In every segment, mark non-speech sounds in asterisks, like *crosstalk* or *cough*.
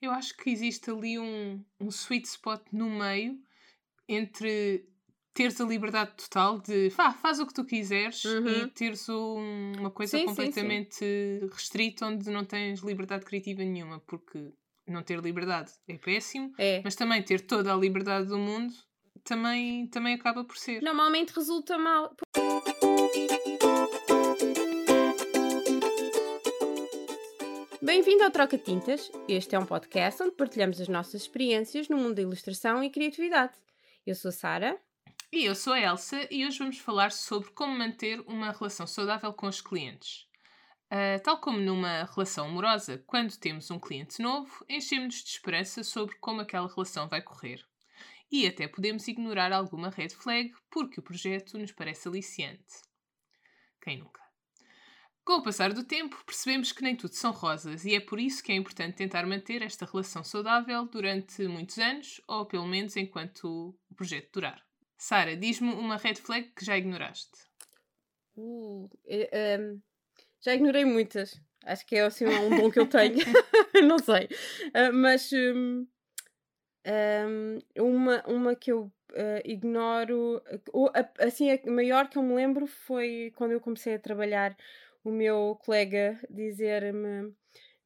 Eu acho que existe ali um, um sweet spot no meio entre teres a liberdade total de ah, faz o que tu quiseres uhum. e teres um, uma coisa sim, completamente sim, sim. restrita onde não tens liberdade criativa nenhuma, porque não ter liberdade é péssimo, é. mas também ter toda a liberdade do mundo também, também acaba por ser. Normalmente resulta mal. Bem-vindo ao Troca Tintas. Este é um podcast onde partilhamos as nossas experiências no mundo da ilustração e criatividade. Eu sou Sara. E eu sou a Elsa e hoje vamos falar sobre como manter uma relação saudável com os clientes. Uh, tal como numa relação amorosa, quando temos um cliente novo, enchemos-nos de esperança sobre como aquela relação vai correr. E até podemos ignorar alguma red flag porque o projeto nos parece aliciante. Quem nunca? Com o passar do tempo, percebemos que nem tudo são rosas e é por isso que é importante tentar manter esta relação saudável durante muitos anos ou pelo menos enquanto o projeto durar. Sara, diz-me uma red flag que já ignoraste. Uh, um, ehm, já ignorei muitas. Acho que é assim um dom que eu tenho. *laughs* não sei. Uh, mas um, um, uma, uma que eu uh, ignoro. Assim, a maior que eu me lembro foi quando eu comecei a trabalhar. O meu colega dizer-me: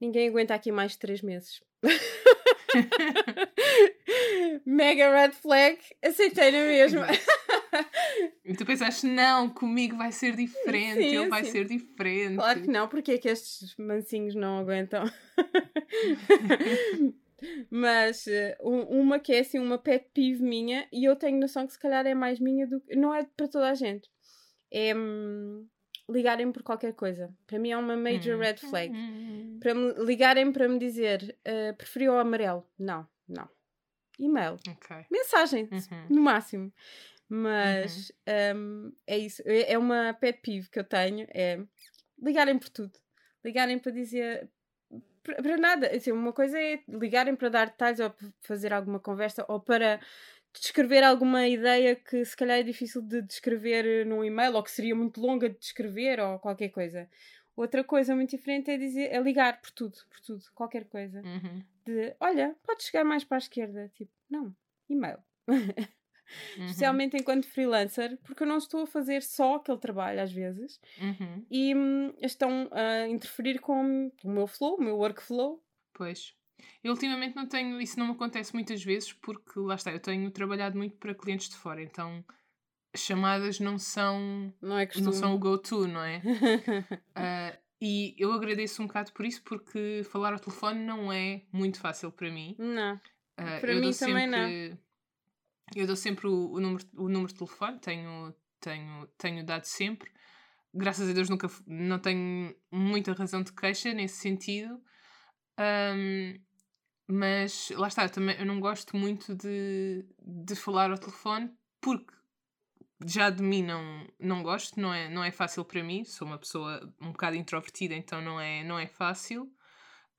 Ninguém aguenta aqui mais de três meses. *laughs* Mega red flag, aceitei na mesma. e tu pensaste, não, comigo vai ser diferente, sim, ele vai ser diferente. Claro que não, porque é que estes mansinhos não aguentam? *laughs* Mas uh, uma que é assim, uma pet peeve minha, e eu tenho noção que se calhar é mais minha do que. Não é para toda a gente. É. Hum, ligarem por qualquer coisa. Para mim é uma major red flag. Hum. Para me ligarem para me dizer uh, preferiu o amarelo. Não, não. E-mail. Okay. Mensagem, uhum. no máximo. Mas uhum. um, é isso. É, é uma pet peeve que eu tenho. É ligarem por tudo. Ligarem para dizer. Para nada. Assim, uma coisa é ligarem para dar detalhes ou fazer alguma conversa ou para descrever alguma ideia que se calhar é difícil de descrever num e-mail ou que seria muito longa de descrever ou qualquer coisa. Outra coisa muito diferente é dizer é ligar por tudo, por tudo, qualquer coisa. Uhum. De olha, pode chegar mais para a esquerda. Tipo, não, e-mail. *laughs* Uhum. Especialmente enquanto freelancer, porque eu não estou a fazer só aquele trabalho às vezes uhum. e hum, estão a interferir com o meu flow, o meu workflow. Pois. Eu ultimamente não tenho, isso não me acontece muitas vezes porque lá está, eu tenho trabalhado muito para clientes de fora, então chamadas não são não, é não são o go-to, não é? uh, *laughs* e eu agradeço um bocado por isso porque falar ao telefone não é muito fácil para mim. Não. Uh, para mim também não. Eu dou sempre o, o, número, o número de telefone, tenho, tenho, tenho dado sempre. Graças a Deus nunca não tenho muita razão de queixa nesse sentido. Um, mas lá está, eu, também, eu não gosto muito de, de falar ao telefone porque já de mim não, não gosto, não é, não é fácil para mim, sou uma pessoa um bocado introvertida, então não é, não é fácil.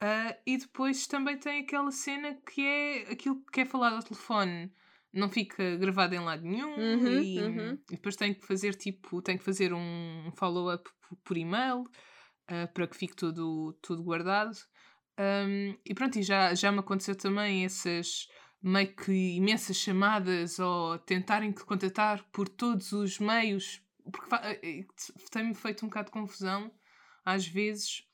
Uh, e depois também tem aquela cena que é aquilo que é falado ao telefone não fica gravado em lado nenhum uhum, e, uhum. e, depois tem que fazer tipo, tem que fazer um follow-up por e-mail uh, para que fique tudo, tudo guardado. Um, e pronto, e já, já me aconteceu também essas meio que imensas chamadas ou tentarem te contatar por todos os meios, porque eh, eh, tem-me feito um bocado de confusão às vezes.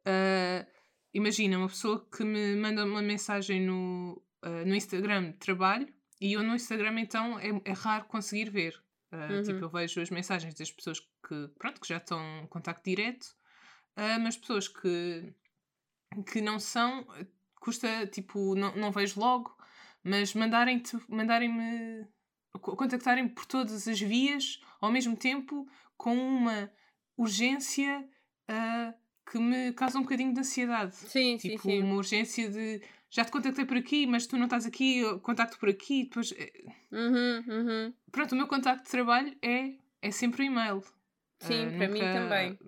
Uh, imagina uma pessoa que me manda uma mensagem no, uh, no Instagram de trabalho e eu no Instagram então é, é raro conseguir ver. Uh, uhum. Tipo, eu vejo as mensagens das pessoas que, pronto, que já estão em contacto direto, mas pessoas que, que não são, custa, tipo, não, não vejo logo mas mandarem-te, mandarem-me, contactarem por todas as vias ao mesmo tempo com uma urgência uh, que me causa um bocadinho de ansiedade. Sim, tipo, sim, sim. uma urgência de já te contactei por aqui, mas tu não estás aqui, contacto por aqui, depois. Eh, uhum, uhum. Pronto, o meu contacto de trabalho é, é sempre o e-mail. Sim, uh, para nunca, mim também.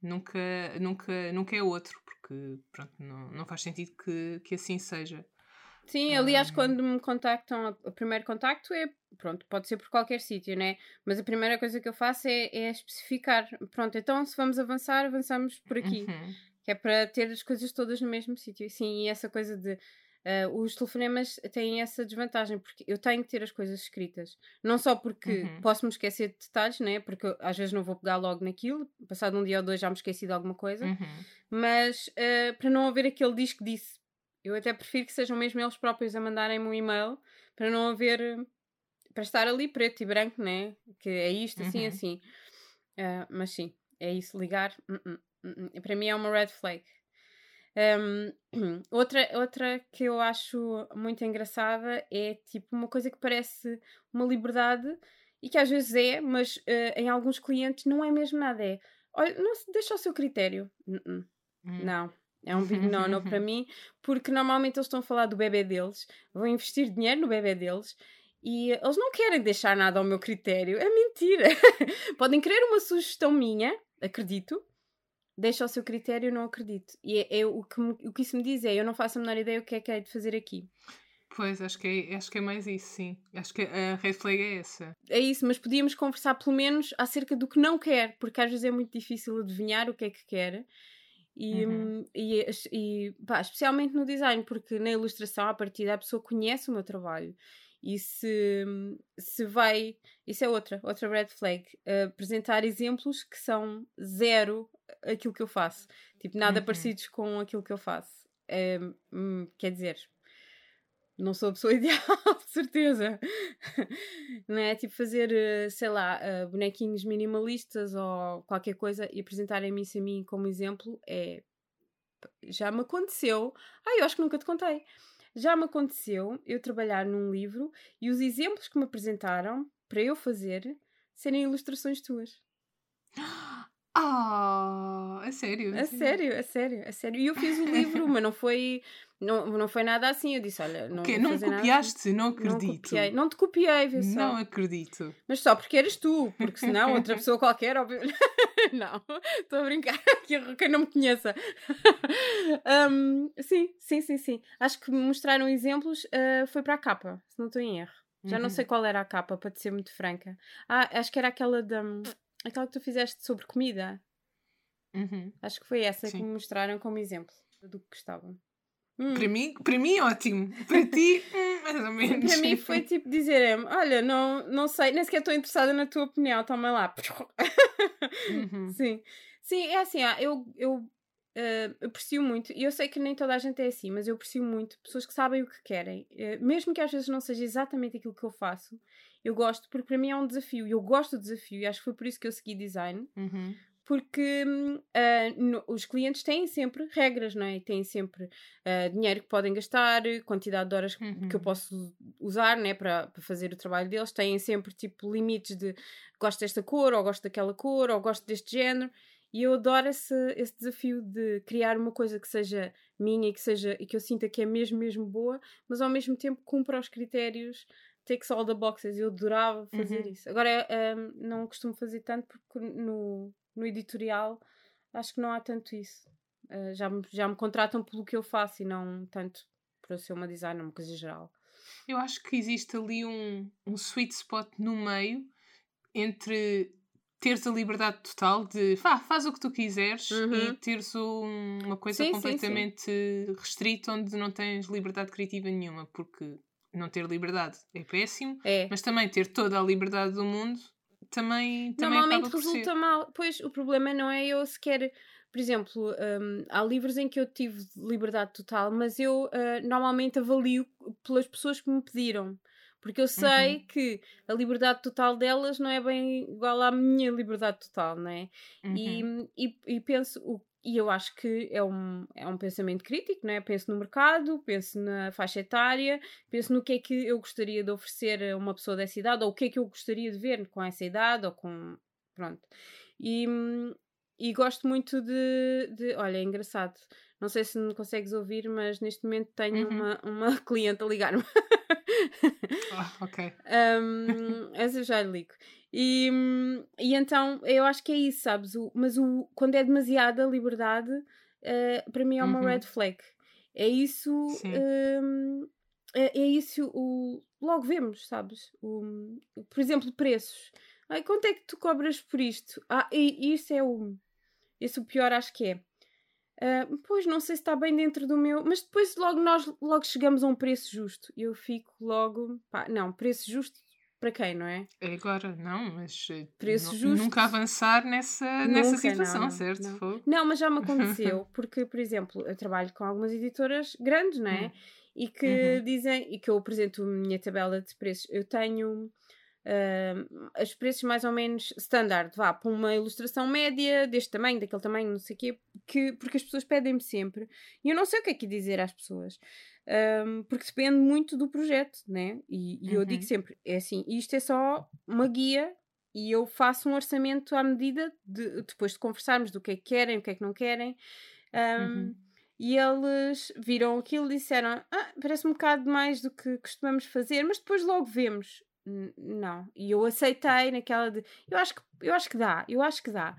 Nunca, nunca, nunca é outro, porque pronto, não, não faz sentido que, que assim seja. Sim, aliás, quando me contactam, o primeiro contacto é, pronto, pode ser por qualquer sítio, né? Mas a primeira coisa que eu faço é, é especificar, pronto, então se vamos avançar, avançamos por aqui. Uhum. Que é para ter as coisas todas no mesmo sítio. Sim, e essa coisa de. Uh, os telefonemas têm essa desvantagem, porque eu tenho que ter as coisas escritas. Não só porque uhum. posso me esquecer de detalhes, né? porque eu, às vezes não vou pegar logo naquilo, passado um dia ou dois já me esqueci de alguma coisa, uhum. mas uh, para não haver aquele disco disse. Eu até prefiro que sejam mesmo eles próprios a mandarem-me um e-mail para não haver. para estar ali preto e branco, né? Que é isto, assim, uhum. assim. Uh, mas sim, é isso, ligar. Uh -uh, uh para mim é uma red flag. Um, *clears throat* outra, outra que eu acho muito engraçada é tipo uma coisa que parece uma liberdade e que às vezes é, mas uh, em alguns clientes não é mesmo nada. É olha, não, deixa ao seu critério. Hum. Não, é um big *laughs* no-no para mim, porque normalmente eles estão a falar do bebê deles, vão investir dinheiro no bebê deles e eles não querem deixar nada ao meu critério. É mentira. *laughs* Podem querer uma sugestão minha, acredito. Deixa ao seu critério, não acredito. E é, é o, que me, o que isso me diz é: eu não faço a menor ideia o que é que é de fazer aqui. Pois, acho que, é, acho que é mais isso, sim. Acho que a red flag é essa. É isso, mas podíamos conversar pelo menos acerca do que não quer, porque às vezes é muito difícil adivinhar o que é que quer. E, uhum. e, e pá, especialmente no design, porque na ilustração, à partida, a pessoa conhece o meu trabalho e se, se vai. Isso é outra, outra red flag. Uh, apresentar exemplos que são zero aquilo que eu faço. Tipo, nada uhum. parecidos com aquilo que eu faço. Uh, quer dizer, não sou a pessoa *laughs* ideal, de certeza. não é? Tipo, fazer, eh, sei lá, uh, bonequinhos minimalistas ou qualquer coisa e apresentarem-me isso a mim como exemplo é. Já me aconteceu. Ah, eu acho que nunca te contei já me aconteceu eu trabalhar num livro e os exemplos que me apresentaram para eu fazer serem ilustrações tuas. *gasps* *gasps* Ah, oh, é sério? É sério, é sério, é sério. E eu fiz o livro, mas não foi, não, não foi nada assim. Eu disse: Olha, não. Okay, não copiaste? Assim. Não acredito. Não, copiei. não te copiei, viu só? Não acredito. Mas só porque eras tu, porque senão *laughs* outra pessoa qualquer, óbvio. *laughs* não, estou a brincar, *laughs* que quem não me conheça. um, sim, sim, sim, sim. Acho que mostraram exemplos, uh, foi para a capa, se não estou em erro. Já uhum. não sei qual era a capa, para te ser muito franca. Ah, acho que era aquela da. Aquela que tu fizeste sobre comida. Uhum. Acho que foi essa Sim. que me mostraram como exemplo do que gostavam. Hum. Para, mim, para mim, ótimo. Para ti, hum, mais ou menos. Para mim foi tipo dizer-me: Olha, não, não sei, nem sequer estou interessada na tua opinião, toma lá. Uhum. *laughs* Sim. Sim, é assim, eu, eu uh, aprecio muito, e eu sei que nem toda a gente é assim, mas eu aprecio muito pessoas que sabem o que querem, uh, mesmo que às vezes não seja exatamente aquilo que eu faço, eu gosto, porque para mim é um desafio, e eu gosto do desafio, e acho que foi por isso que eu segui design. Uhum. Porque uh, no, os clientes têm sempre regras, não é? Têm sempre uh, dinheiro que podem gastar, quantidade de horas uhum. que eu uhum. posso usar né, para, para fazer o trabalho deles. Têm sempre tipo limites de gosto desta cor, ou gosto daquela cor, ou gosto deste género. E eu adoro esse, esse desafio de criar uma coisa que seja minha e que, seja, e que eu sinta que é mesmo, mesmo boa, mas ao mesmo tempo cumpra os critérios takes all the boxes. Eu adorava fazer uhum. isso. Agora, um, não costumo fazer tanto porque no, no editorial acho que não há tanto isso. Uh, já, me, já me contratam pelo que eu faço e não tanto para ser uma designer, uma coisa geral. Eu acho que existe ali um, um sweet spot no meio entre teres a liberdade total de Fá, faz o que tu quiseres uhum. e teres um, uma coisa sim, completamente sim, sim. restrita onde não tens liberdade criativa nenhuma, porque não ter liberdade é péssimo, é. mas também ter toda a liberdade do mundo também, também Normalmente resulta mal. Pois, o problema não é eu sequer. Por exemplo, um, há livros em que eu tive liberdade total, mas eu uh, normalmente avalio pelas pessoas que me pediram. Porque eu sei uhum. que a liberdade total delas não é bem igual à minha liberdade total, não é? Uhum. E, e, e, penso, o e eu acho que é um, é um pensamento crítico, não é? Penso no mercado, penso na faixa etária, penso no que é que eu gostaria de oferecer a uma pessoa dessa idade, ou o que é que eu gostaria de ver com essa idade, ou com. Pronto. E, e gosto muito de, de. Olha, é engraçado. Não sei se me consegues ouvir, mas neste momento tenho uhum. uma, uma *laughs* cliente a ligar-me. ah, ok. Um, essa eu já lhe ligo. E, e então eu acho que é isso, sabes? O, mas o, quando é demasiada liberdade, uh, para mim é uma uhum. red flag. É isso. Um, é, é, isso o. Logo vemos, sabes? O, por exemplo, preços. Ai, quanto é que tu cobras por isto? Ah, e, e isso é o. Isso o pior acho que é. Uh, pois não sei se está bem dentro do meu, mas depois logo nós logo chegamos a um preço justo. Eu fico logo, pá, não, preço justo para quem, não é? É agora, não, mas eh, preço justo. nunca avançar nessa, nunca, nessa situação, não, certo? Não. não, mas já me aconteceu, *laughs* porque, por exemplo, eu trabalho com algumas editoras grandes, não é? Hum. E que uhum. dizem, e que eu apresento a minha tabela de preços. Eu tenho uh, os preços mais ou menos standard, vá, para uma ilustração média, deste tamanho, daquele tamanho, não sei o quê, que, porque as pessoas pedem-me sempre. E eu não sei o que é que dizer às pessoas. Um, porque depende muito do projeto, né? E, e uhum. eu digo uhum. sempre, é assim, isto é só uma guia e eu faço um orçamento à medida de, depois de conversarmos do que é que querem, o que é que não querem. Um, uhum. E eles viram aquilo e disseram: ah, parece um bocado mais do que costumamos fazer, mas depois logo vemos não. E eu aceitei naquela de. Eu acho que, eu acho que dá, eu acho que dá.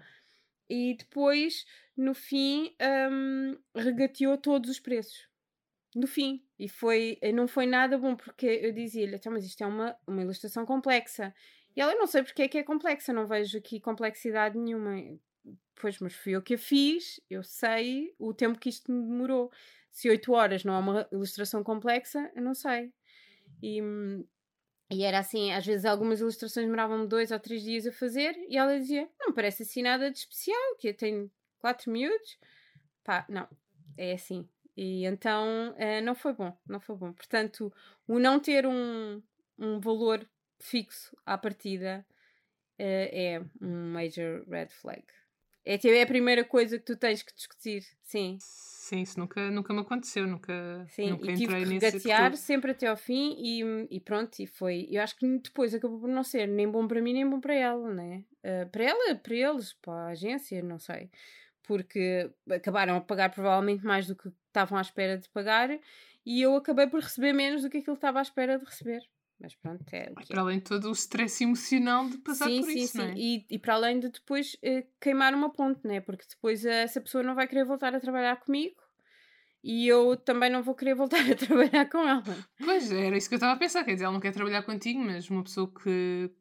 E depois, no fim, um, regateou todos os preços. No fim. E foi, não foi nada bom, porque eu dizia-lhe, então, mas isto é uma, uma ilustração complexa. E ela, não sei porque é que é complexa, não vejo aqui complexidade nenhuma. Pois, mas fui eu que a fiz, eu sei o tempo que isto me demorou. Se 8 horas não é uma ilustração complexa, eu não sei. E, hum, e era assim, às vezes algumas ilustrações demoravam-me dois ou três dias a fazer e ela dizia: Não parece assim nada de especial, que eu tenho quatro miúdos. Pá, não, é assim. E então uh, não foi bom, não foi bom. Portanto, o não ter um, um valor fixo à partida uh, é um major red flag. É, tipo, é a primeira coisa que tu tens que discutir, sim. Sim, isso nunca, nunca me aconteceu, nunca, Sim, nunca e tive entrei que regatear sempre até ao fim e, e pronto, e foi. Eu acho que depois acabou por não ser nem bom para mim nem bom para ela, né? Uh, para ela, para eles, para a agência, não sei. Porque acabaram a pagar provavelmente mais do que estavam à espera de pagar e eu acabei por receber menos do que aquilo que estava à espera de receber. Mas pronto, é o que Para é. além de todo o stress emocional de passar sim, por sim, isso, sim. É? E, e para além de depois uh, queimar uma ponte, né? Porque depois uh, essa pessoa não vai querer voltar a trabalhar comigo e eu também não vou querer *laughs* voltar a trabalhar com ela. Pois, era isso que eu estava a pensar. Quer dizer, ela não quer trabalhar contigo, mas uma pessoa que,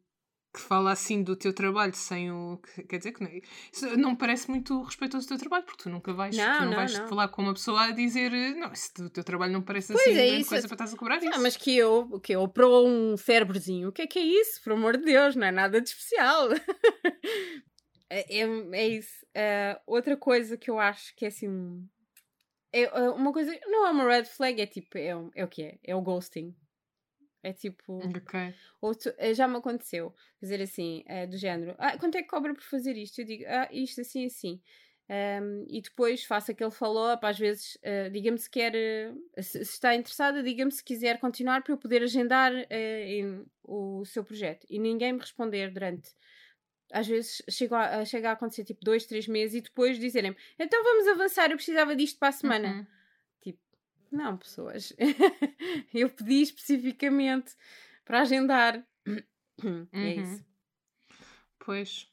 que fala assim do teu trabalho sem o. Quer dizer que não, isso não parece muito respeitoso do teu trabalho, porque tu nunca vais, não, tu não, não vais não. falar com uma pessoa a dizer não, isso do teu trabalho não parece pois assim é isso. coisa para estás a cobrar ah, isso. mas que eu, que eu para um cérebrozinho, o que é que é isso? Por amor de Deus, não é nada de especial. *laughs* é, é, é, isso. Uh, outra coisa que eu acho que é assim é, é uma coisa, não é uma red flag, é tipo, é, é o que é? É o ghosting. É tipo. Ok. Outro, eh, já me aconteceu fazer assim, é, do género: ah, quanto é que cobra por fazer isto? Eu digo: ah, isto assim, assim. Um, e depois faço aquele follow-up. Às vezes, uh, diga-me se quer, uh, se, se, está interessada, diga-me se quiser continuar para eu poder agendar uh, o seu projeto. E ninguém me responder durante às vezes chega a, chega a acontecer tipo dois, três meses e depois dizerem então vamos avançar, eu precisava disto para a semana. Uhum. Não, pessoas. *laughs* eu pedi especificamente para agendar. É uhum. É isso. Pois.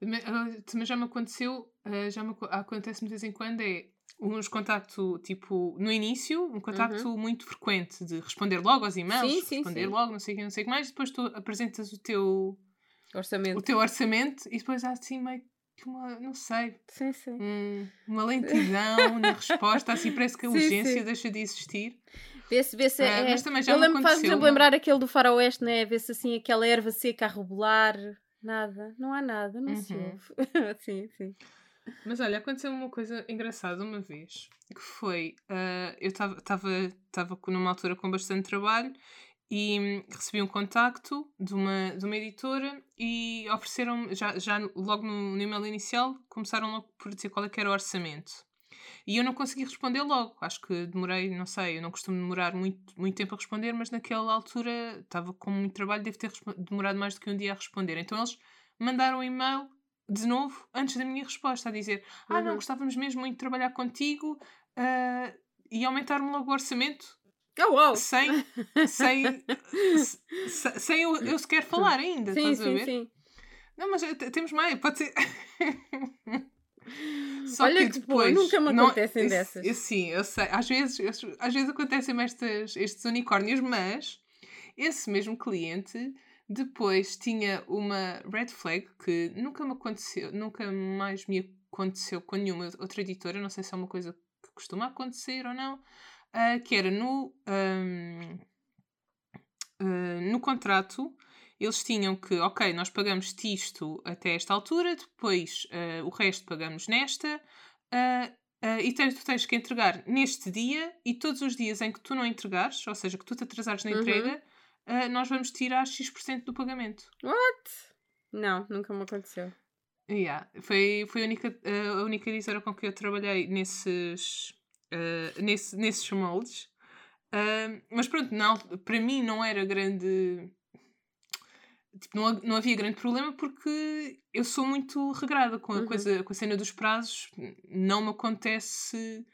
Mas já me aconteceu, eh, já me acontece de vez em quando é uns contacto, tipo, no início, um contacto uhum. muito frequente de responder logo aos e-mails, sim, sim, responder sim. logo, não sei o que, não sei o que mais, depois tu apresentas o teu Orçamento. o teu orçamento e depois há assim meio uma, não sei, sim, sim. Um, uma lentidão na resposta, assim parece que a *laughs* urgência deixa de existir. Vê-se, vê-se. Uh, é, mas também já eu lembro, faz-me lembrar aquele do faroeste, né? Vê-se assim aquela erva seca a rebolar, nada, não há nada, não uhum. se ouve. *laughs* sim, sim. Mas olha, aconteceu uma coisa engraçada uma vez, que foi, uh, eu estava numa altura com bastante trabalho e hum, recebi um contacto de uma, de uma editora e ofereceram já, já logo no, no e-mail inicial, começaram logo por dizer qual é que era o orçamento. E eu não consegui responder logo. Acho que demorei, não sei, eu não costumo demorar muito, muito tempo a responder, mas naquela altura estava com muito trabalho, deve ter demorado mais do que um dia a responder. Então eles mandaram um e-mail de novo, antes da minha resposta, a dizer: Ah, não, uhum. gostávamos mesmo muito de trabalhar contigo uh, e aumentar-me logo o orçamento. Oh, wow. Sem, sem, sem eu, eu sequer falar ainda. Sim, estás sim, a ver? sim. Não, mas temos mais, pode ser. *laughs* Só Olha que depois, nunca me acontecem não, dessas. Sim, eu sei. Às vezes, às vezes acontecem estes, estes unicórnios, mas esse mesmo cliente depois tinha uma red flag que nunca me aconteceu, nunca mais me aconteceu com nenhuma outra editora, não sei se é uma coisa que costuma acontecer ou não, uh, que era no, um, uh, no contrato eles tinham que, ok, nós pagamos-te isto até esta altura, depois uh, o resto pagamos nesta, e tens, tu tens que entregar neste dia, e todos os dias em que tu não entregares, ou seja, que tu te atrasares na uhum. entrega, nós vamos tirar X% do pagamento. What? Não, nunca me aconteceu. Yeah. Foi, foi a, única, a única editora com que eu trabalhei nesses, nesse, nesses moldes. mas pronto, não, para mim não era grande tipo, não, não havia grande problema porque eu sou muito regrada com a, uhum. coisa, com a cena dos prazos, não me acontece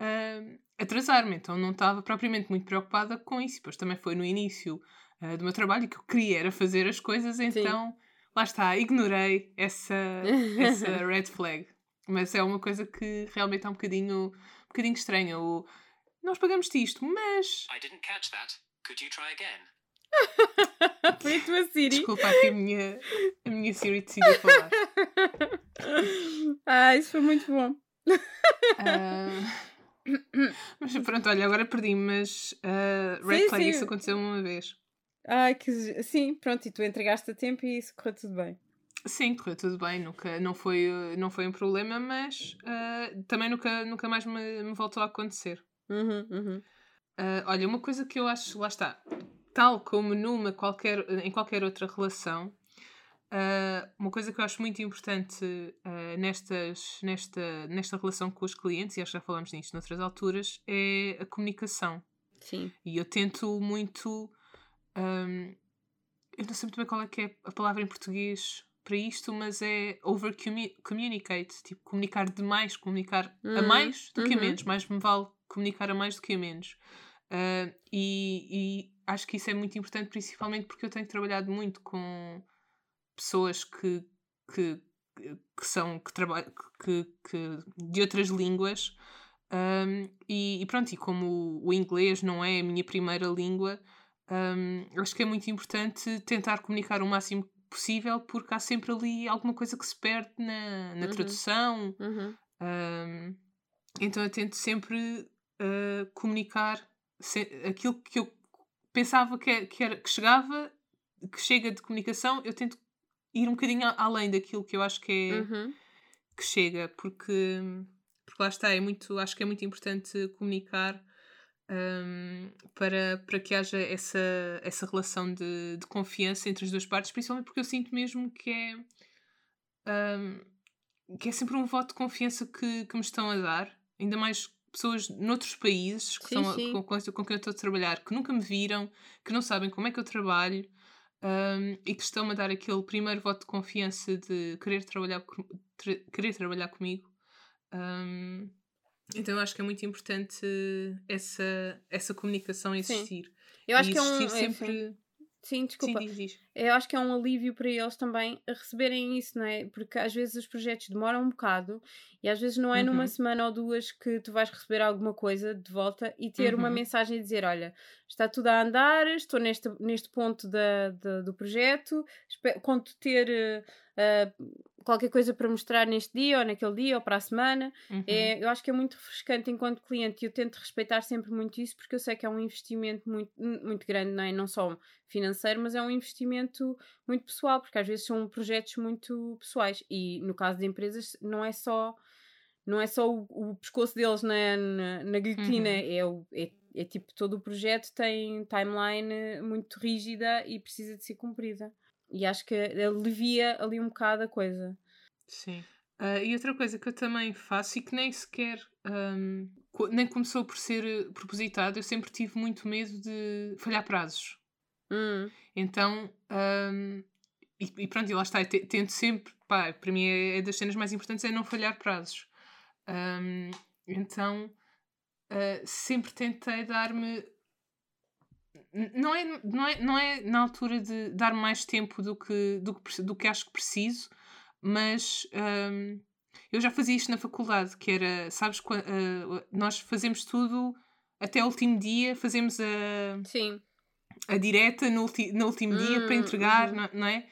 uh, atrasar-me, então não estava propriamente muito preocupada com isso. Depois também foi no início uh, do meu trabalho que eu queria era fazer as coisas, então Sim. lá está, ignorei essa, *laughs* essa red flag. Mas é uma coisa que realmente é um bocadinho, bocadinho estranha. O, nós pagamos-te isto, mas. I didn't catch that. Could you try again? *laughs* Foi a tua Siri. Desculpa aqui a minha, a minha Siri decidiu falar. *laughs* Ah, isso foi muito bom. Uh, mas pronto, olha, agora perdi, mas uh, Red sim, Flag sim. isso aconteceu uma vez. Ai, que sim, pronto, e tu entregaste a tempo e isso correu tudo bem. Sim, correu tudo bem, nunca, não, foi, não foi um problema, mas uh, também nunca, nunca mais me, me voltou a acontecer. Uhum, uhum. Uh, olha, uma coisa que eu acho, lá está, tal como numa qualquer, em qualquer outra relação, uh, uma coisa que eu acho muito importante uh, nestas, nesta, nesta relação com os clientes, e acho que já falamos nisto noutras alturas, é a comunicação. Sim. E eu tento muito. Um, eu não sei muito bem qual é que é a palavra em português para isto, mas é over communicate, tipo comunicar demais, comunicar uhum. a mais do que uhum. a menos, mais me vale comunicar a mais do que a menos. Uh, e, e, acho que isso é muito importante, principalmente porque eu tenho trabalhado muito com pessoas que, que, que são que trabalham que, que, de outras línguas um, e, e, pronto, e como o, o, inglês não é a minha primeira língua, um, acho que é muito importante tentar comunicar o máximo possível porque há sempre ali alguma coisa que se perde na, na uhum. tradução. Uhum. Um, então eu tento sempre uh, comunicar aquilo que eu pensava que, que, era, que chegava, que chega de comunicação, eu tento ir um bocadinho além daquilo que eu acho que é uhum. que chega, porque, porque lá está, é muito, acho que é muito importante comunicar um, para, para que haja essa, essa relação de, de confiança entre as duas partes, principalmente porque eu sinto mesmo que é um, que é sempre um voto de confiança que, que me estão a dar, ainda mais pessoas noutros países que sim, são sim. Com, com, quem eu estou a trabalhar, que nunca me viram, que não sabem como é que eu trabalho um, e que estão-me a dar aquele primeiro voto de confiança de querer trabalhar, tra querer trabalhar comigo. Um, então eu acho que é muito importante essa, essa comunicação existir. Sim. Eu acho que é um. É, sempre... Sim, desculpa. Sim, diz, diz. Eu acho que é um alívio para eles também a receberem isso, não é? Porque às vezes os projetos demoram um bocado e às vezes não é uhum. numa semana ou duas que tu vais receber alguma coisa de volta e ter uhum. uma mensagem a dizer: Olha, está tudo a andar, estou neste, neste ponto da, da do projeto, conto ter. Uh, qualquer coisa para mostrar neste dia ou naquele dia ou para a semana. Uhum. É, eu acho que é muito refrescante enquanto cliente e eu tento respeitar sempre muito isso porque eu sei que é um investimento muito, muito grande, não é? Não só financeiro, mas é um investimento muito pessoal, porque às vezes são projetos muito pessoais e no caso de empresas não é só não é só o, o pescoço deles na, na, na guilhotina, uhum. é, o, é, é tipo todo o projeto tem timeline muito rígida e precisa de ser cumprida. E acho que alivia ali um bocado a coisa. Sim. Uh, e outra coisa que eu também faço e que nem sequer um, nem começou por ser eh, propositado, eu sempre tive muito medo de falhar prazos. Hum. Então, um, e, e, pronto, e lá está, tento sempre, pá, para mim é, é, das cenas mais importantes é não falhar prazos. Um, então, uh, sempre tentei dar-me não é, não, é, não é na altura de dar mais tempo do que, do que, do que acho que preciso, mas um, eu já fazia isto na faculdade, que era, sabes, uh, nós fazemos tudo até o último dia, fazemos a, Sim. a direta no, ulti, no último hum, dia para hum, entregar, uhum. não, não é?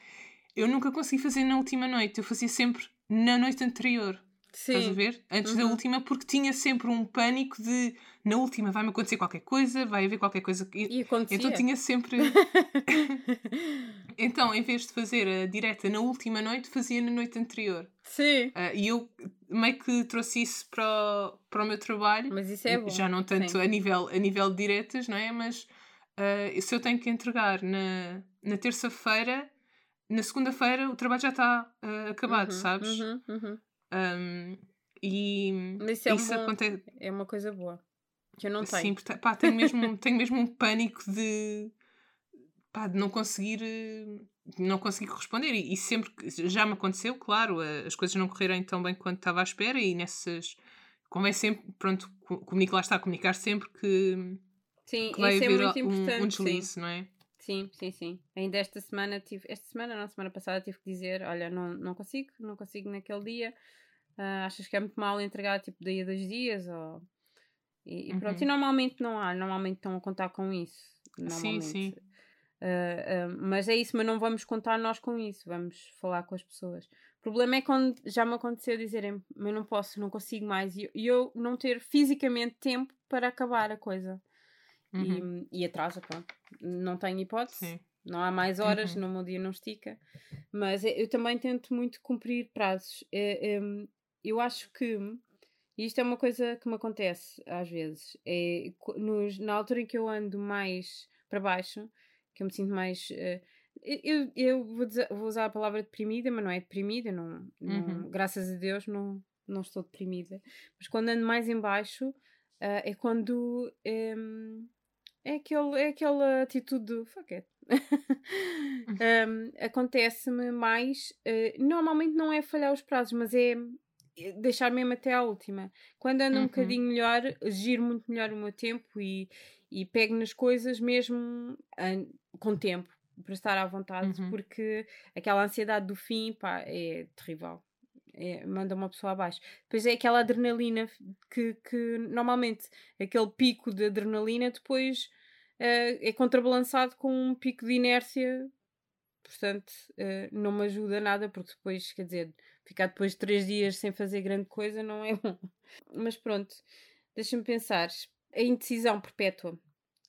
Eu nunca consegui fazer na última noite, eu fazia sempre na noite anterior. Sim. Estás a ver? Antes uhum. da última, porque tinha sempre um pânico de na última vai-me acontecer qualquer coisa, vai haver qualquer coisa. Que... E acontecia. Então tinha sempre. *laughs* então, em vez de fazer a direta na última noite, fazia na noite anterior. Sim. Uh, e eu meio que trouxe isso para o, para o meu trabalho. Mas isso é bom. Já não tanto a nível, a nível de diretas, não é? Mas uh, se eu tenho que entregar na, na terça-feira, na segunda-feira o trabalho já está uh, acabado, uhum, sabes? Uhum, uhum. Um, e isso, é, isso um bom, acontece... é uma coisa boa. Que eu não tenho. Sim, pá, tenho mesmo, *laughs* tenho mesmo um pânico de, pá, de não conseguir não conseguir corresponder e, e, sempre já me aconteceu, claro, as coisas não correrem tão bem quanto estava à espera e nessas convém sempre, pronto, comunico lá está, comunicar sempre que, sim, que vai isso é haver é muito um, importante, um deslize, sim. não é? Sim, sim, sim. Ainda esta semana tive, esta semana, não, semana passada tive que dizer, olha, não, não consigo, não consigo naquele dia, uh, achas que é muito mal entregar tipo daí a dois dias ou... E, e pronto, uhum. e normalmente não há, normalmente estão a contar com isso. Sim, sim. Uh, uh, mas é isso, mas não vamos contar nós com isso, vamos falar com as pessoas. O problema é quando já me aconteceu dizerem, mas não posso, não consigo mais, e eu, não ter fisicamente tempo para acabar a coisa. Uhum. E, e atrasa, pronto. Não tenho hipótese. Sim. Não há mais horas, uhum. no meu dia não estica. Mas eu também tento muito cumprir prazos. É, é, eu acho que isto é uma coisa que me acontece às vezes. É, nos, na altura em que eu ando mais para baixo, que eu me sinto mais. Uh, eu, eu vou, dizer, vou, usar a palavra deprimida, mas não é deprimida, não, não uhum. graças a Deus não, não estou deprimida. Mas quando ando mais em baixo, uh, é quando um, é, aquele, é aquela atitude do fuck it. *laughs* um, Acontece-me mais, uh, normalmente não é falhar os prazos, mas é deixar mesmo até à última. Quando ando uhum. um bocadinho melhor, giro muito melhor o meu tempo e, e pego nas coisas mesmo com tempo para estar à vontade, uhum. porque aquela ansiedade do fim pá, é terrível. É, manda uma pessoa abaixo. Depois é aquela adrenalina que, que normalmente aquele pico de adrenalina depois é contrabalançado com um pico de inércia, portanto uh, não me ajuda nada, porque depois, quer dizer, ficar depois de três dias sem fazer grande coisa não é *laughs* bom. Mas pronto, deixa-me pensar. A indecisão perpétua.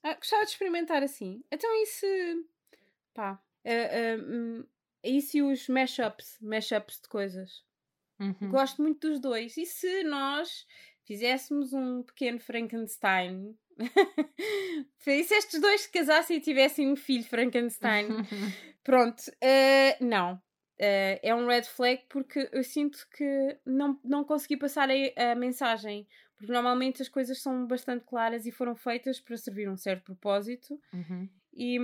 Ah, gostava de experimentar assim. Então e se. pá. Uh, uh, e se os mashups? Mashups de coisas? Uhum. Gosto muito dos dois. E se nós fizéssemos um pequeno Frankenstein? *laughs* e se estes dois se casassem e tivessem um filho Frankenstein? *laughs* Pronto. Uh, não. Uh, é um red flag porque eu sinto que não, não consegui passar a, a mensagem porque normalmente as coisas são bastante claras e foram feitas para servir um certo propósito. Uhum. E,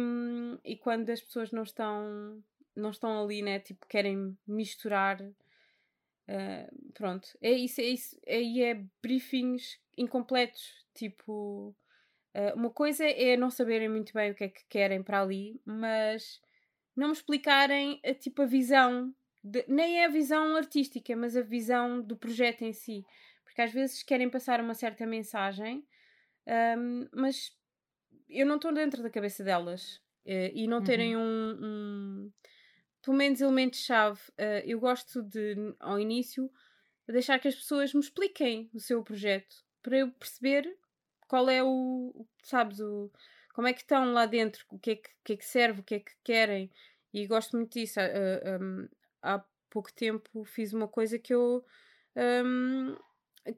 e quando as pessoas não estão, não estão ali, né? Tipo, querem misturar. Uh, pronto, é isso, é isso. Aí é briefings incompletos. Tipo, uh, uma coisa é não saberem muito bem o que é que querem para ali, mas não me explicarem a, tipo, a visão. De, nem é a visão artística, mas a visão do projeto em si porque às vezes querem passar uma certa mensagem, um, mas eu não estou dentro da cabeça delas uh, e não terem uhum. um, um, pelo menos elemento-chave. Uh, eu gosto de, ao início, deixar que as pessoas me expliquem o seu projeto para eu perceber qual é o, sabes, o, como é que estão lá dentro, o que é que, que, é que serve, o que é que querem. E gosto muito disso. Uh, um, há pouco tempo fiz uma coisa que eu um,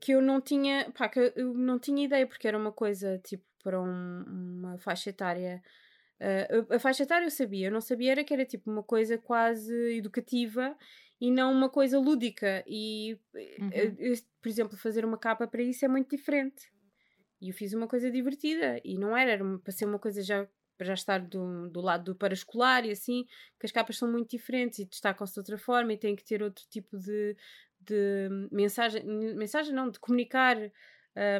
que eu não tinha, pá, que eu não tinha ideia, porque era uma coisa tipo para um, uma faixa etária. Uh, a faixa etária eu sabia, eu não sabia era que era tipo uma coisa quase educativa e não uma coisa lúdica. E, uhum. eu, por exemplo, fazer uma capa para isso é muito diferente. E eu fiz uma coisa divertida e não era, era para ser uma coisa já para já estar do, do lado do paraescolar e assim, que as capas são muito diferentes e destacam-se de outra forma e têm que ter outro tipo de, de mensagem, mensagem não, de comunicar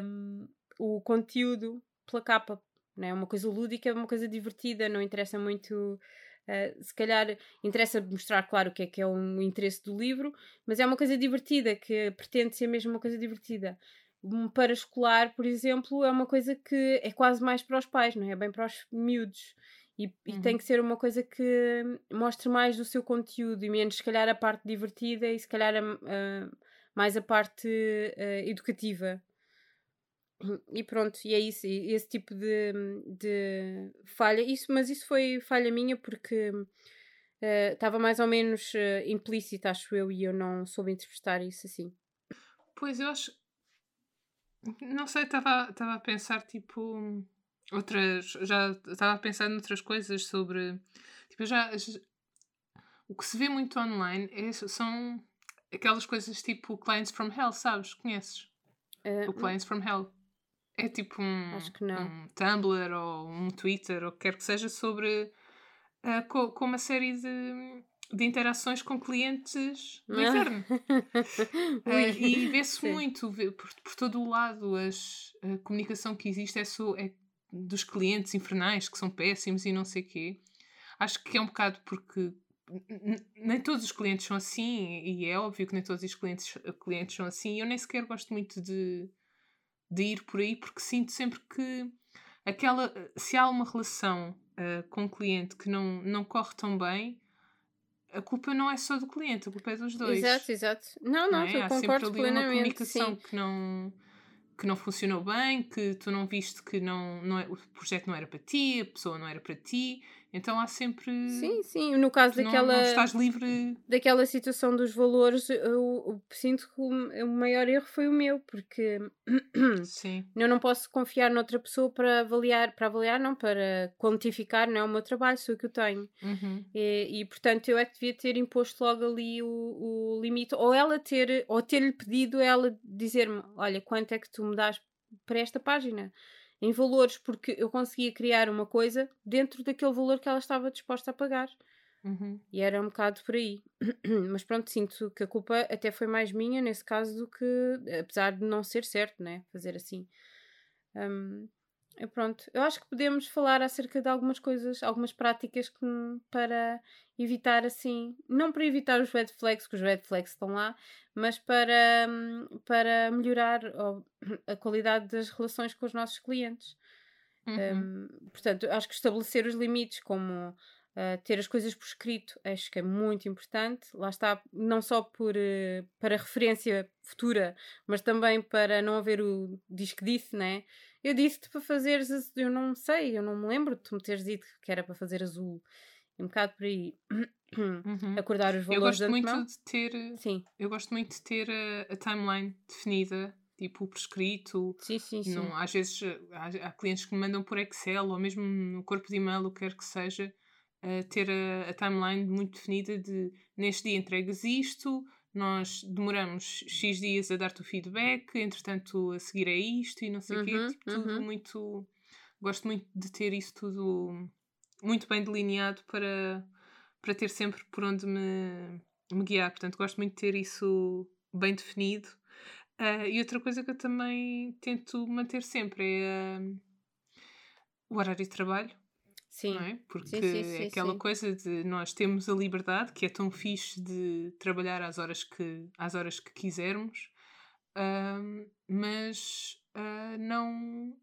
um, o conteúdo pela capa. Não é uma coisa lúdica, é uma coisa divertida, não interessa muito. Uh, se calhar interessa mostrar, claro, o que é que é um interesse do livro, mas é uma coisa divertida, que pretende ser mesmo uma coisa divertida. Um paraescolar, por exemplo, é uma coisa que é quase mais para os pais, não é? É bem para os miúdos. E, e uhum. tem que ser uma coisa que mostre mais do seu conteúdo e menos, se calhar, a parte divertida e se calhar a, a mais a parte uh, educativa. E pronto, e é isso, esse tipo de, de falha. Isso, mas isso foi falha minha porque estava uh, mais ou menos uh, implícita, acho eu, e eu não soube interpretar isso assim. Pois eu acho. Não sei, estava a pensar tipo. Outras. Já estava a pensar noutras coisas sobre. Tipo, já, já. O que se vê muito online é, são aquelas coisas tipo Clients from Hell, sabes? Conheces? Uh, o Clients from Hell. É tipo um, um Tumblr ou um Twitter ou o que quer que seja sobre uh, com, com, uma série de, de interações com clientes do inferno. *laughs* uh, e vê-se muito vê, por, por todo o lado as, a comunicação que existe é, so, é dos clientes infernais que são péssimos e não sei o quê. Acho que é um bocado porque nem todos os clientes são assim e é óbvio que nem todos os clientes, clientes são assim. Eu nem sequer gosto muito de de ir por aí, porque sinto sempre que aquela, se há uma relação uh, com o cliente que não, não corre tão bem, a culpa não é só do cliente, a culpa é dos dois. Exato, exato. Não, não, não é? eu Há concordo sempre ali uma comunicação sim. que não que não funcionou bem, que tu não viste que não, não é, o projeto não era para ti, a pessoa não era para ti, então há sempre. Sim, sim. No caso daquela. Não, não estás livre. Daquela situação dos valores, eu, eu, sinto que o, o maior erro foi o meu, porque *clears throat* sim. eu não posso confiar noutra pessoa para avaliar, para avaliar, não, para quantificar, não é o meu trabalho, sou o que eu tenho. Uhum. E, e, portanto eu é que devia ter imposto logo ali o, o limite, ou ela ter, ou ter-lhe pedido ela dizer-me: olha, quanto é que tu me dás para esta página? Em valores, porque eu conseguia criar uma coisa dentro daquele valor que ela estava disposta a pagar. Uhum. E era um bocado por aí. *clears throat* Mas pronto, sinto que a culpa até foi mais minha nesse caso do que, apesar de não ser certo, né? Fazer assim. Um, pronto, eu acho que podemos falar acerca de algumas coisas, algumas práticas que, para evitar assim, não para evitar os red flags, que os red flags estão lá, mas para, para melhorar *coughs* a qualidade das relações com os nossos clientes. Uhum. Um, portanto, acho que estabelecer os limites, como uh, ter as coisas por escrito, acho que é muito importante. Lá está, não só por, uh, para referência futura, mas também para não haver o diz que disse, né? Eu disse-te para fazeres, eu não sei, eu não me lembro de tu me teres dito que era para fazer azul. É um bocado por aí. Uhum. *clears throat* Acordar os valores eu gosto muito de ter sim. Eu gosto muito de ter a, a timeline definida, tipo por escrito. Sim, sim, sim. Não, às vezes há, há, clientes que me mandam por Excel ou mesmo no corpo de e-mail, o que quer que seja, uh, ter a, a, timeline muito definida de neste dia entregas isto, nós demoramos X dias a dar-te o feedback, entretanto a seguir é isto e não sei o uhum, quê. Tipo, tudo uhum. muito. Gosto muito de ter isso tudo muito bem delineado para, para ter sempre por onde me, me guiar. Portanto, gosto muito de ter isso bem definido. Uh, e outra coisa que eu também tento manter sempre é uh, o horário de trabalho. Sim. É? Porque sim, sim, sim, é aquela coisa de nós temos a liberdade, que é tão fixe de trabalhar às horas que, às horas que quisermos, uh, mas não,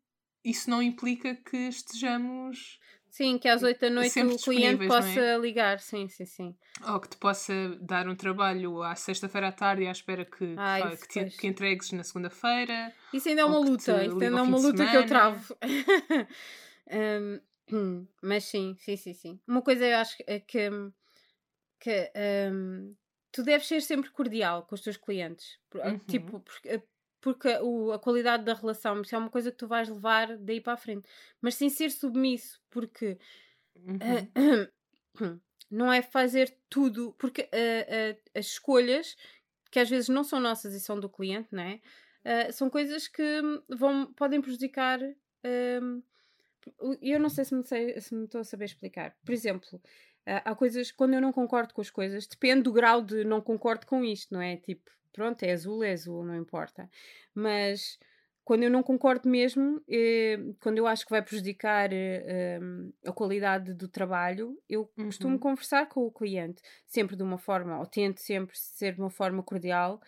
isso não implica que estejamos Sim, que às 8 da noite o cliente possa é? ligar, sim, sim, sim. Ou que te possa dar um trabalho à sexta-feira à tarde à espera que, ah, que, te, que, entregues na segunda-feira. Isso ainda é uma luta, isso ainda é uma luta que eu travo. *laughs* um, mas sim, sim, sim, sim. Uma coisa eu acho é que, que um, tu deves ser sempre cordial com os teus clientes. Uhum. Tipo, porque, porque o, a qualidade da relação isso é uma coisa que tu vais levar daí para a frente, mas sem ser submisso, porque uhum. uh, *coughs* não é fazer tudo, porque uh, uh, as escolhas que às vezes não são nossas e são do cliente, não é? são coisas que vão, podem prejudicar. Eu não sei se me, sei se me estou a saber explicar. Por exemplo, há coisas, quando eu não concordo com as coisas, depende do grau de não concordo com isto, não é? Tipo, pronto, é azul, é azul, não importa. Mas quando eu não concordo mesmo, eh, quando eu acho que vai prejudicar eh, um, a qualidade do trabalho, eu uhum. costumo conversar com o cliente, sempre de uma forma, ou tento sempre ser de uma forma cordial.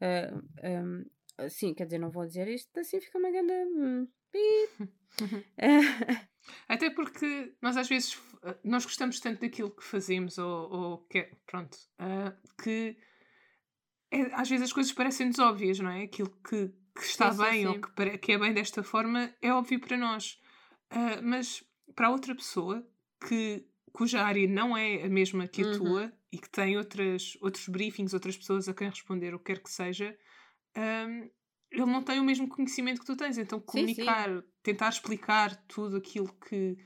Uh, um, sim, quer dizer, não vou dizer isto, assim fica uma grande. Hum, *laughs* Até porque nós às vezes nós gostamos tanto daquilo que fazemos ou, ou que, pronto, uh, que é, às vezes as coisas parecem-nos óbvias, não é? Aquilo que, que está sim, bem sim, ou que, que, é bem desta forma é óbvio para nós. Uh, mas para outra pessoa que, cuja área não é a mesma que a uhum. tua e que tem outras, outros briefings, outras pessoas a quem responder, o que quer que seja, um, ele não tem o mesmo conhecimento que tu tens. Então, comunicar, sim, tentar explicar tudo aquilo que,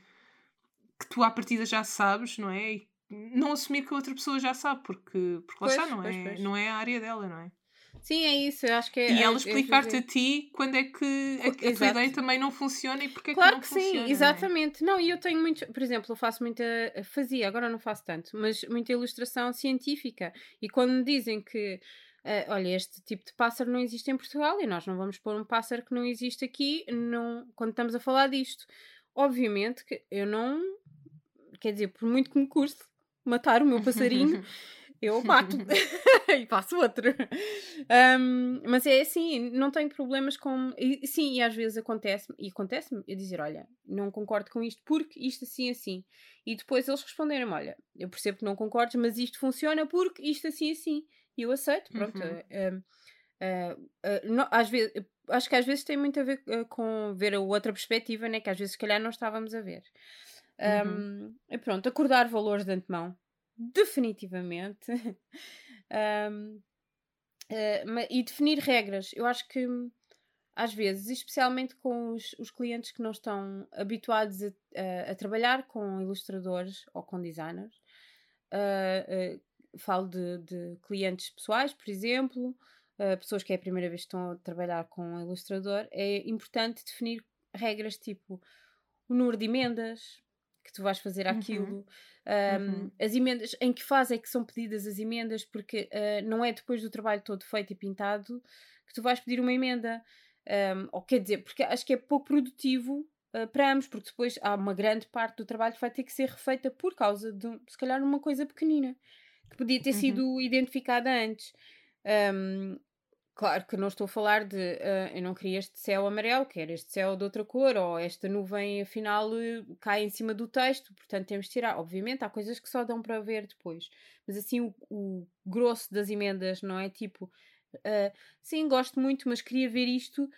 que tu à partida já sabes, não é? E não assumir que a outra pessoa já sabe, porque, porque pois, lá está, não, pois, é, pois. não é a área dela, não é? Sim, é isso, eu acho que é. E ela é, explicar-te a ti quando é que a, a tua ideia também não funciona e porque é claro que não funciona. Claro que sim, exatamente. Não, e eu tenho muito, por exemplo, eu faço muita, fazia, agora não faço tanto, mas muita ilustração científica. E quando me dizem que Uh, olha, este tipo de pássaro não existe em Portugal e nós não vamos pôr um pássaro que não existe aqui não, quando estamos a falar disto. Obviamente que eu não, quer dizer, por muito que me custe matar o meu passarinho, *laughs* eu mato *laughs* e faço outro. Um, mas é assim, não tenho problemas com. E, sim, e às vezes acontece e acontece-me eu dizer: olha, não concordo com isto porque isto assim, assim. E depois eles responderem-me: olha, eu percebo que não concordes, mas isto funciona porque isto assim, assim. E eu aceito, pronto. Uhum. Uh, uh, não, às vezes, acho que às vezes tem muito a ver uh, com ver a outra perspectiva, né? Que às vezes, se calhar, não estávamos a ver. Um, uhum. Pronto, acordar valores de antemão definitivamente. *laughs* um, e definir regras. Eu acho que às vezes, especialmente com os, os clientes que não estão habituados a, a, a, trabalhar com ilustradores ou com designers, falo de, de, clientes pessoais, por exemplo, uh, pessoas que é a primeira vez que estão a trabalhar com um ilustrador, é importante definir regras tipo o número de emendas que tu vais fazer aquilo. Uhum. Um, uhum. As emendas, em que fase é que são pedidas as emendas, porque uh, não é depois do trabalho todo feito e pintado que tu vais pedir uma emenda. Um, ou quer dizer, porque acho que é pouco produtivo uh, para ambos, porque depois há uma grande parte do trabalho que vai ter que ser refeita por causa de, se calhar, uma coisa pequenina que podia ter uhum. sido identificada antes. Um, Claro que não estou a falar de uh, eu não queria este céu amarelo, quero este céu de outra cor, ou esta nuvem afinal uh, cai em cima do texto, portanto temos de tirar. Obviamente há coisas que só dão para ver depois, mas assim o, o grosso das emendas, não é? Tipo, uh, sim, gosto muito, mas queria ver isto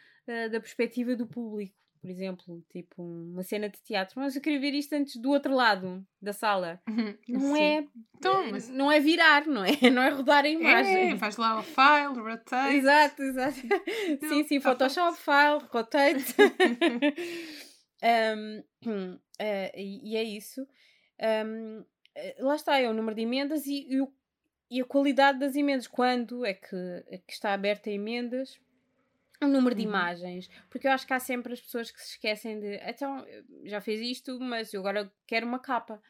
da perspectiva do público por exemplo, tipo uma cena de teatro, mas eu queria ver isto antes do outro lado da sala. Uhum, não Sim. é então, mas... não é virar, não é? *laughs* Não é rodar a imagem. É, faz lá o file, rotate. Exato, exato. sim, *laughs* sim, tá Photoshop, file, rotate. *laughs* um, uh, e é isso. Um, eh, lá está, é o número de emendas e, e, o, e a qualidade das emendas. Quando é que, é que está aberta a emendas? Um número de uhum. imagens, porque eu acho que há sempre as pessoas que se esquecem de então, já fez isto, mas eu agora quero uma capa.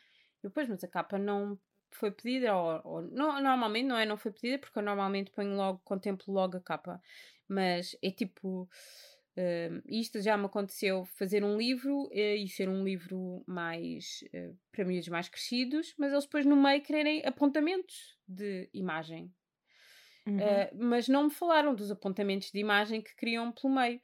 E depois, mas a capa não foi pedida, ou, ou não, normalmente não é não foi pedida, porque eu normalmente ponho logo, contemplo logo a capa. Mas é tipo. Uh, isto já me aconteceu fazer um livro uh, e ser um livro mais uh, para miúdos mais crescidos, mas eles depois no meio quererem apontamentos de imagem. Uhum. Uh, mas não me falaram dos apontamentos de imagem que criam pelo meio.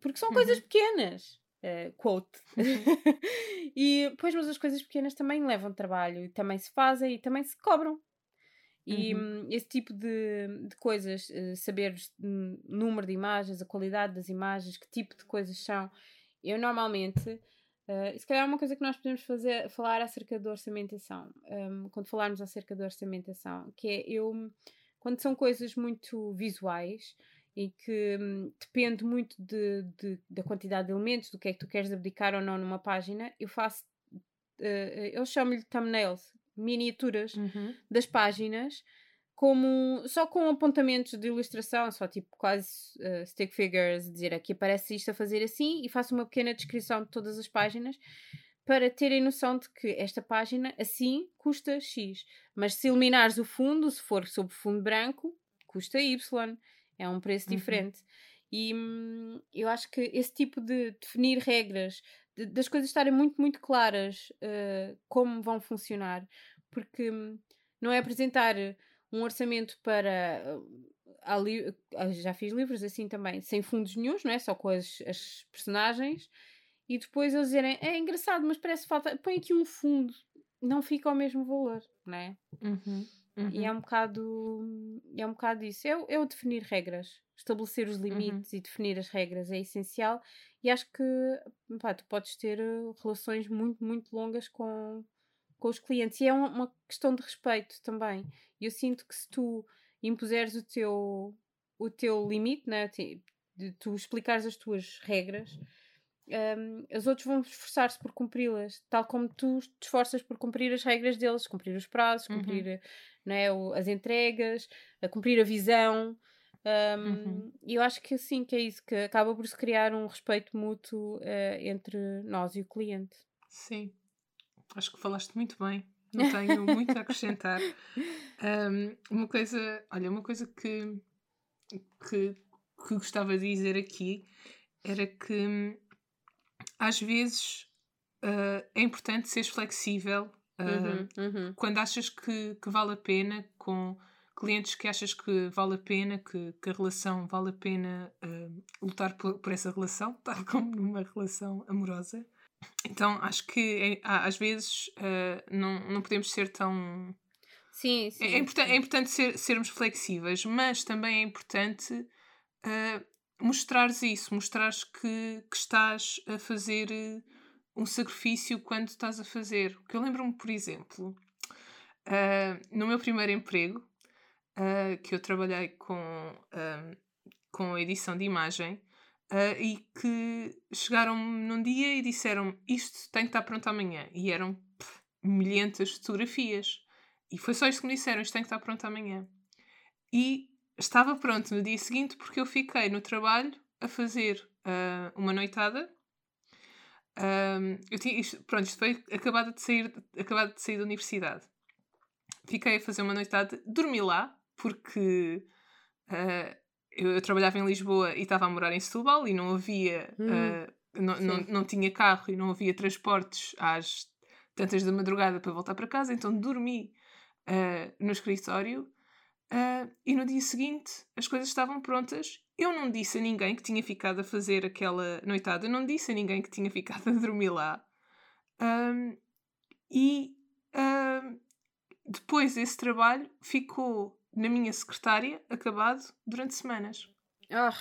Porque são uhum. coisas pequenas. Uh, quote. Uhum. *laughs* e depois, mas as coisas pequenas também levam trabalho e também se fazem e também se cobram. E uhum. um, esse tipo de, de coisas, uh, saber o número de imagens, a qualidade das imagens, que tipo de coisas são, eu normalmente, uh, se calhar é uma coisa que nós podemos fazer, falar acerca da orçamentação, um, quando falarmos acerca da orçamentação, que é eu quando são coisas muito visuais e que hum, depende muito de, de, da quantidade de elementos, do que é que tu queres abdicar ou não numa página, eu faço, uh, eu chamo-lhe thumbnails, miniaturas uhum. das páginas, como só com apontamentos de ilustração, só tipo quase uh, stick figures, dizer aqui aparece isto a fazer assim, e faço uma pequena descrição de todas as páginas para terem noção de que esta página assim custa X. Mas se eliminares o fundo, se for sob fundo branco, custa Y. É um preço uhum. diferente. E hum, eu acho que esse tipo de definir regras, de, das coisas estarem muito, muito claras uh, como vão funcionar, porque hum, não é apresentar um orçamento para. Uh, ali, já fiz livros assim também, sem fundos nenhums, não é? Só com as, as personagens e depois eles dizerem é engraçado, mas parece falta, põe aqui um fundo, não fica ao mesmo valor, não é? Uhum. Uhum. E é um bocado, é um bocado isso. É, é o definir regras. Estabelecer os uhum. limites uhum. e definir as regras é essencial. E acho que pá, tu podes ter eh, relações muito, muito longas com, com os clientes. E é uma, questão de respeito também. E eu sinto que se tu impuseres o teu, o teu limite, né? de tu explicares as tuas regras, um, os outros vão esforçar-se por cumpri-las, tal como tu te esforças por cumprir as regras deles, cumprir os prazos, uhum. cumprir uhum. né, as entregas, a cumprir a visão. Um, uhum. E eu acho que sim, que é isso, que acaba por se criar um respeito mútuo uh, entre nós e o cliente. Sim, acho que falaste muito bem. Não tenho muito a acrescentar. *laughs* Um, uma coisa, olha, uma coisa que, que, que gostava de dizer aqui era que às vezes uh, é importante seres flexível uh, uhum, uhum. quando achas que, que vale a pena com clientes que achas que vale a pena, que, que a relação vale a pena uh, lutar por, por, essa relação, *laughs* tal como numa relação amorosa. Então acho que é, às vezes não, não podemos ser tão. Sim, sim. É, é, importante, é importante ser, sermos flexíveis, mas também é importante mostrares isso, mostrares que, que estás a fazer uh, um sacrifício quando estás a fazer. Que eu lembro-me, por exemplo, no meu primeiro emprego, que eu trabalhei com, com a edição de imagem, Uh, e que chegaram num dia e disseram isto tem que estar pronto amanhã. E eram milhentas fotografias. E foi só isto que me disseram: isto tem que estar pronto amanhã. E estava pronto no dia seguinte porque eu fiquei no trabalho a fazer uh, uma noitada. Um, eu tinha, isto, pronto, isto foi acabado de, sair, acabado de sair da universidade. Fiquei a fazer uma noitada, dormi lá, porque uh, eu, eu, trabalhava em Lisboa e estava a morar em Setúbal e não havia, hum, uh, não, não, não tinha carro e não havia transportes às tantas da madrugada para voltar para casa, então dormi no escritório uh, e no dia seguinte as coisas estavam prontas. Eu não disse a ninguém que tinha ficado a fazer aquela noitada, eu não disse a ninguém que tinha ficado a dormir lá. Um, e depois esse trabalho ficou na minha secretária, acabado, durante semanas. Ah.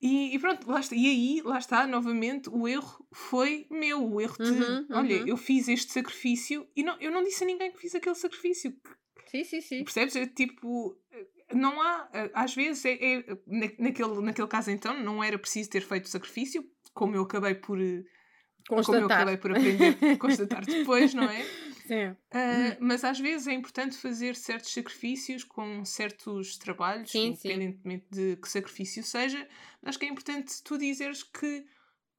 E, e, pronto, lá está. E aí, lá está, novamente, o erro foi meu. O erro de, uhum, olha, uhum. eu fiz este sacrifício e não, eu não disse a ninguém que fiz aquele sacrifício. Sim, sim, sim. Percebes? É tipo, não há, às vezes, é, é, naquele, naquele caso então, não era preciso ter feito sacrifício, como eu acabei por. Constatar. Como eu acabei por aprender, constatar *laughs* depois, não é? Sim. Uh, mas às vezes é importante fazer certos sacrifícios com certos trabalhos, sim, independentemente sim. de que sacrifício seja. Acho que é importante tu dizeres que,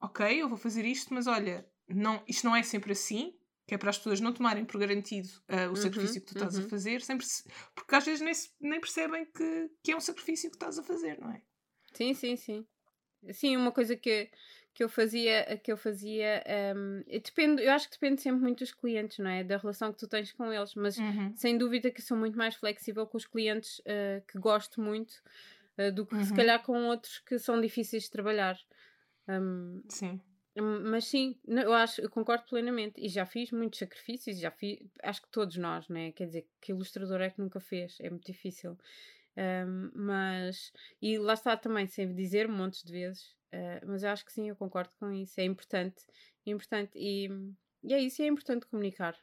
ok, eu vou fazer isto, mas olha, não, isto não é sempre assim, que é para as pessoas não tomarem por garantido uh, o uhum, sacrifício que tu estás uhum. a fazer, sempre se... porque às vezes nem, nem percebem que, que é um sacrifício que estás a fazer, não é? Sim, sim, sim. Sim, uma coisa que que eu fazia, que eu fazia um, depende, eu acho que depende sempre muito dos clientes, não é? Da relação que tu tens com eles, mas uhum. sem dúvida que sou muito mais flexível com os clientes uh, que gosto muito uh, do que uhum. se calhar com outros que são difíceis de trabalhar. Um, sim. Mas sim, eu acho, eu concordo plenamente. E já fiz muitos sacrifícios, já fiz, acho que todos nós, né? Quer dizer, que ilustrador é que nunca fez? É muito difícil. Um, mas, e lá está também, sempre dizer montes de vezes, Uh, mas eu acho que sim, eu concordo com isso. É importante. É importante. E, e é isso, é importante comunicar.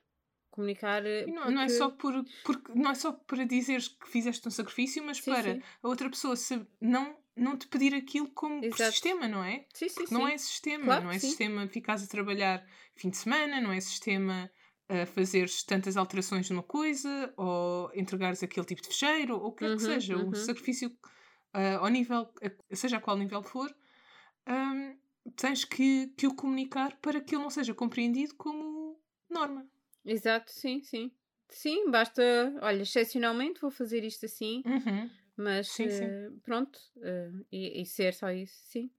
Comunicar. Não, porque... não, é só por, porque, não é só para dizeres que fizeste um sacrifício, mas sim, para sim. a outra pessoa se não, não te pedir aquilo como sistema, não é? Sim, sim, porque não é sistema. Claro não é sistema ficares a trabalhar fim de semana, não é sistema a fazeres tantas alterações numa coisa ou entregares aquele tipo de fecheiro ou o que uhum, que seja. Uhum. O sacrifício, uh, ao nível, seja a qual nível for, um, tens que, que o comunicar para que ele não seja compreendido como norma. Exato, sim, sim. Sim, basta, olha, excepcionalmente vou fazer isto assim, uhum. Mas sim, sim. Uh, pronto, uh, e, e, ser só isso, sim.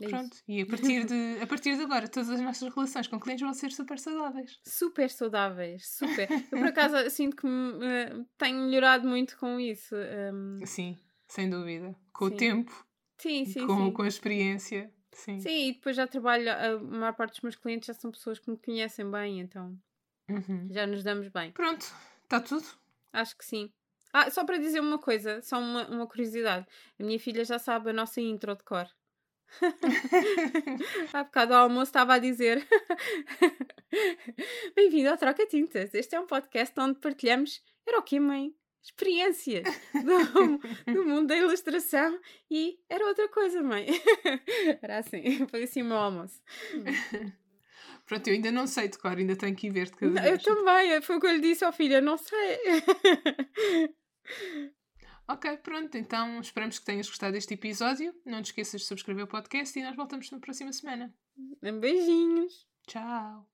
É pronto, isso. e a *laughs* partir, de, a partir de agora, todas as nossas relações com clientes vão ser super saudáveis. Super saudáveis, super. Eu por acaso *laughs* sinto que uh, tenho melhorado muito com isso. Um... Sim, sem dúvida. Com sim. o tempo, sim, sim, com, sim. com a experiência. Sim. Sim, e depois já trabalho, a maior parte dos meus clientes já são pessoas que me conhecem bem, então uhum. já nos damos bem. Pronto, está tudo. Acho que sim. Ah, só para dizer uma coisa, só uma, uma curiosidade. A minha filha já sabe a nossa intro de cor. *laughs* Há bocado ao almoço estava a dizer *laughs* Bem-vindo ao Troca Tintas. Este é um podcast onde partilhamos. Era o quê, mãe? Experiências do, *laughs* do mundo da ilustração e era outra coisa, mãe. Era assim, foi assim o meu almoço. Pronto, eu ainda não sei de cor, ainda tenho que ir ver de cada vez. Eu também, foi o que eu lhe disse ao filho, eu não sei. Ok, pronto, então esperamos que tenhas gostado deste episódio. Não te esqueças de subscrever o podcast e nós voltamos na próxima semana. Beijinhos. Tchau.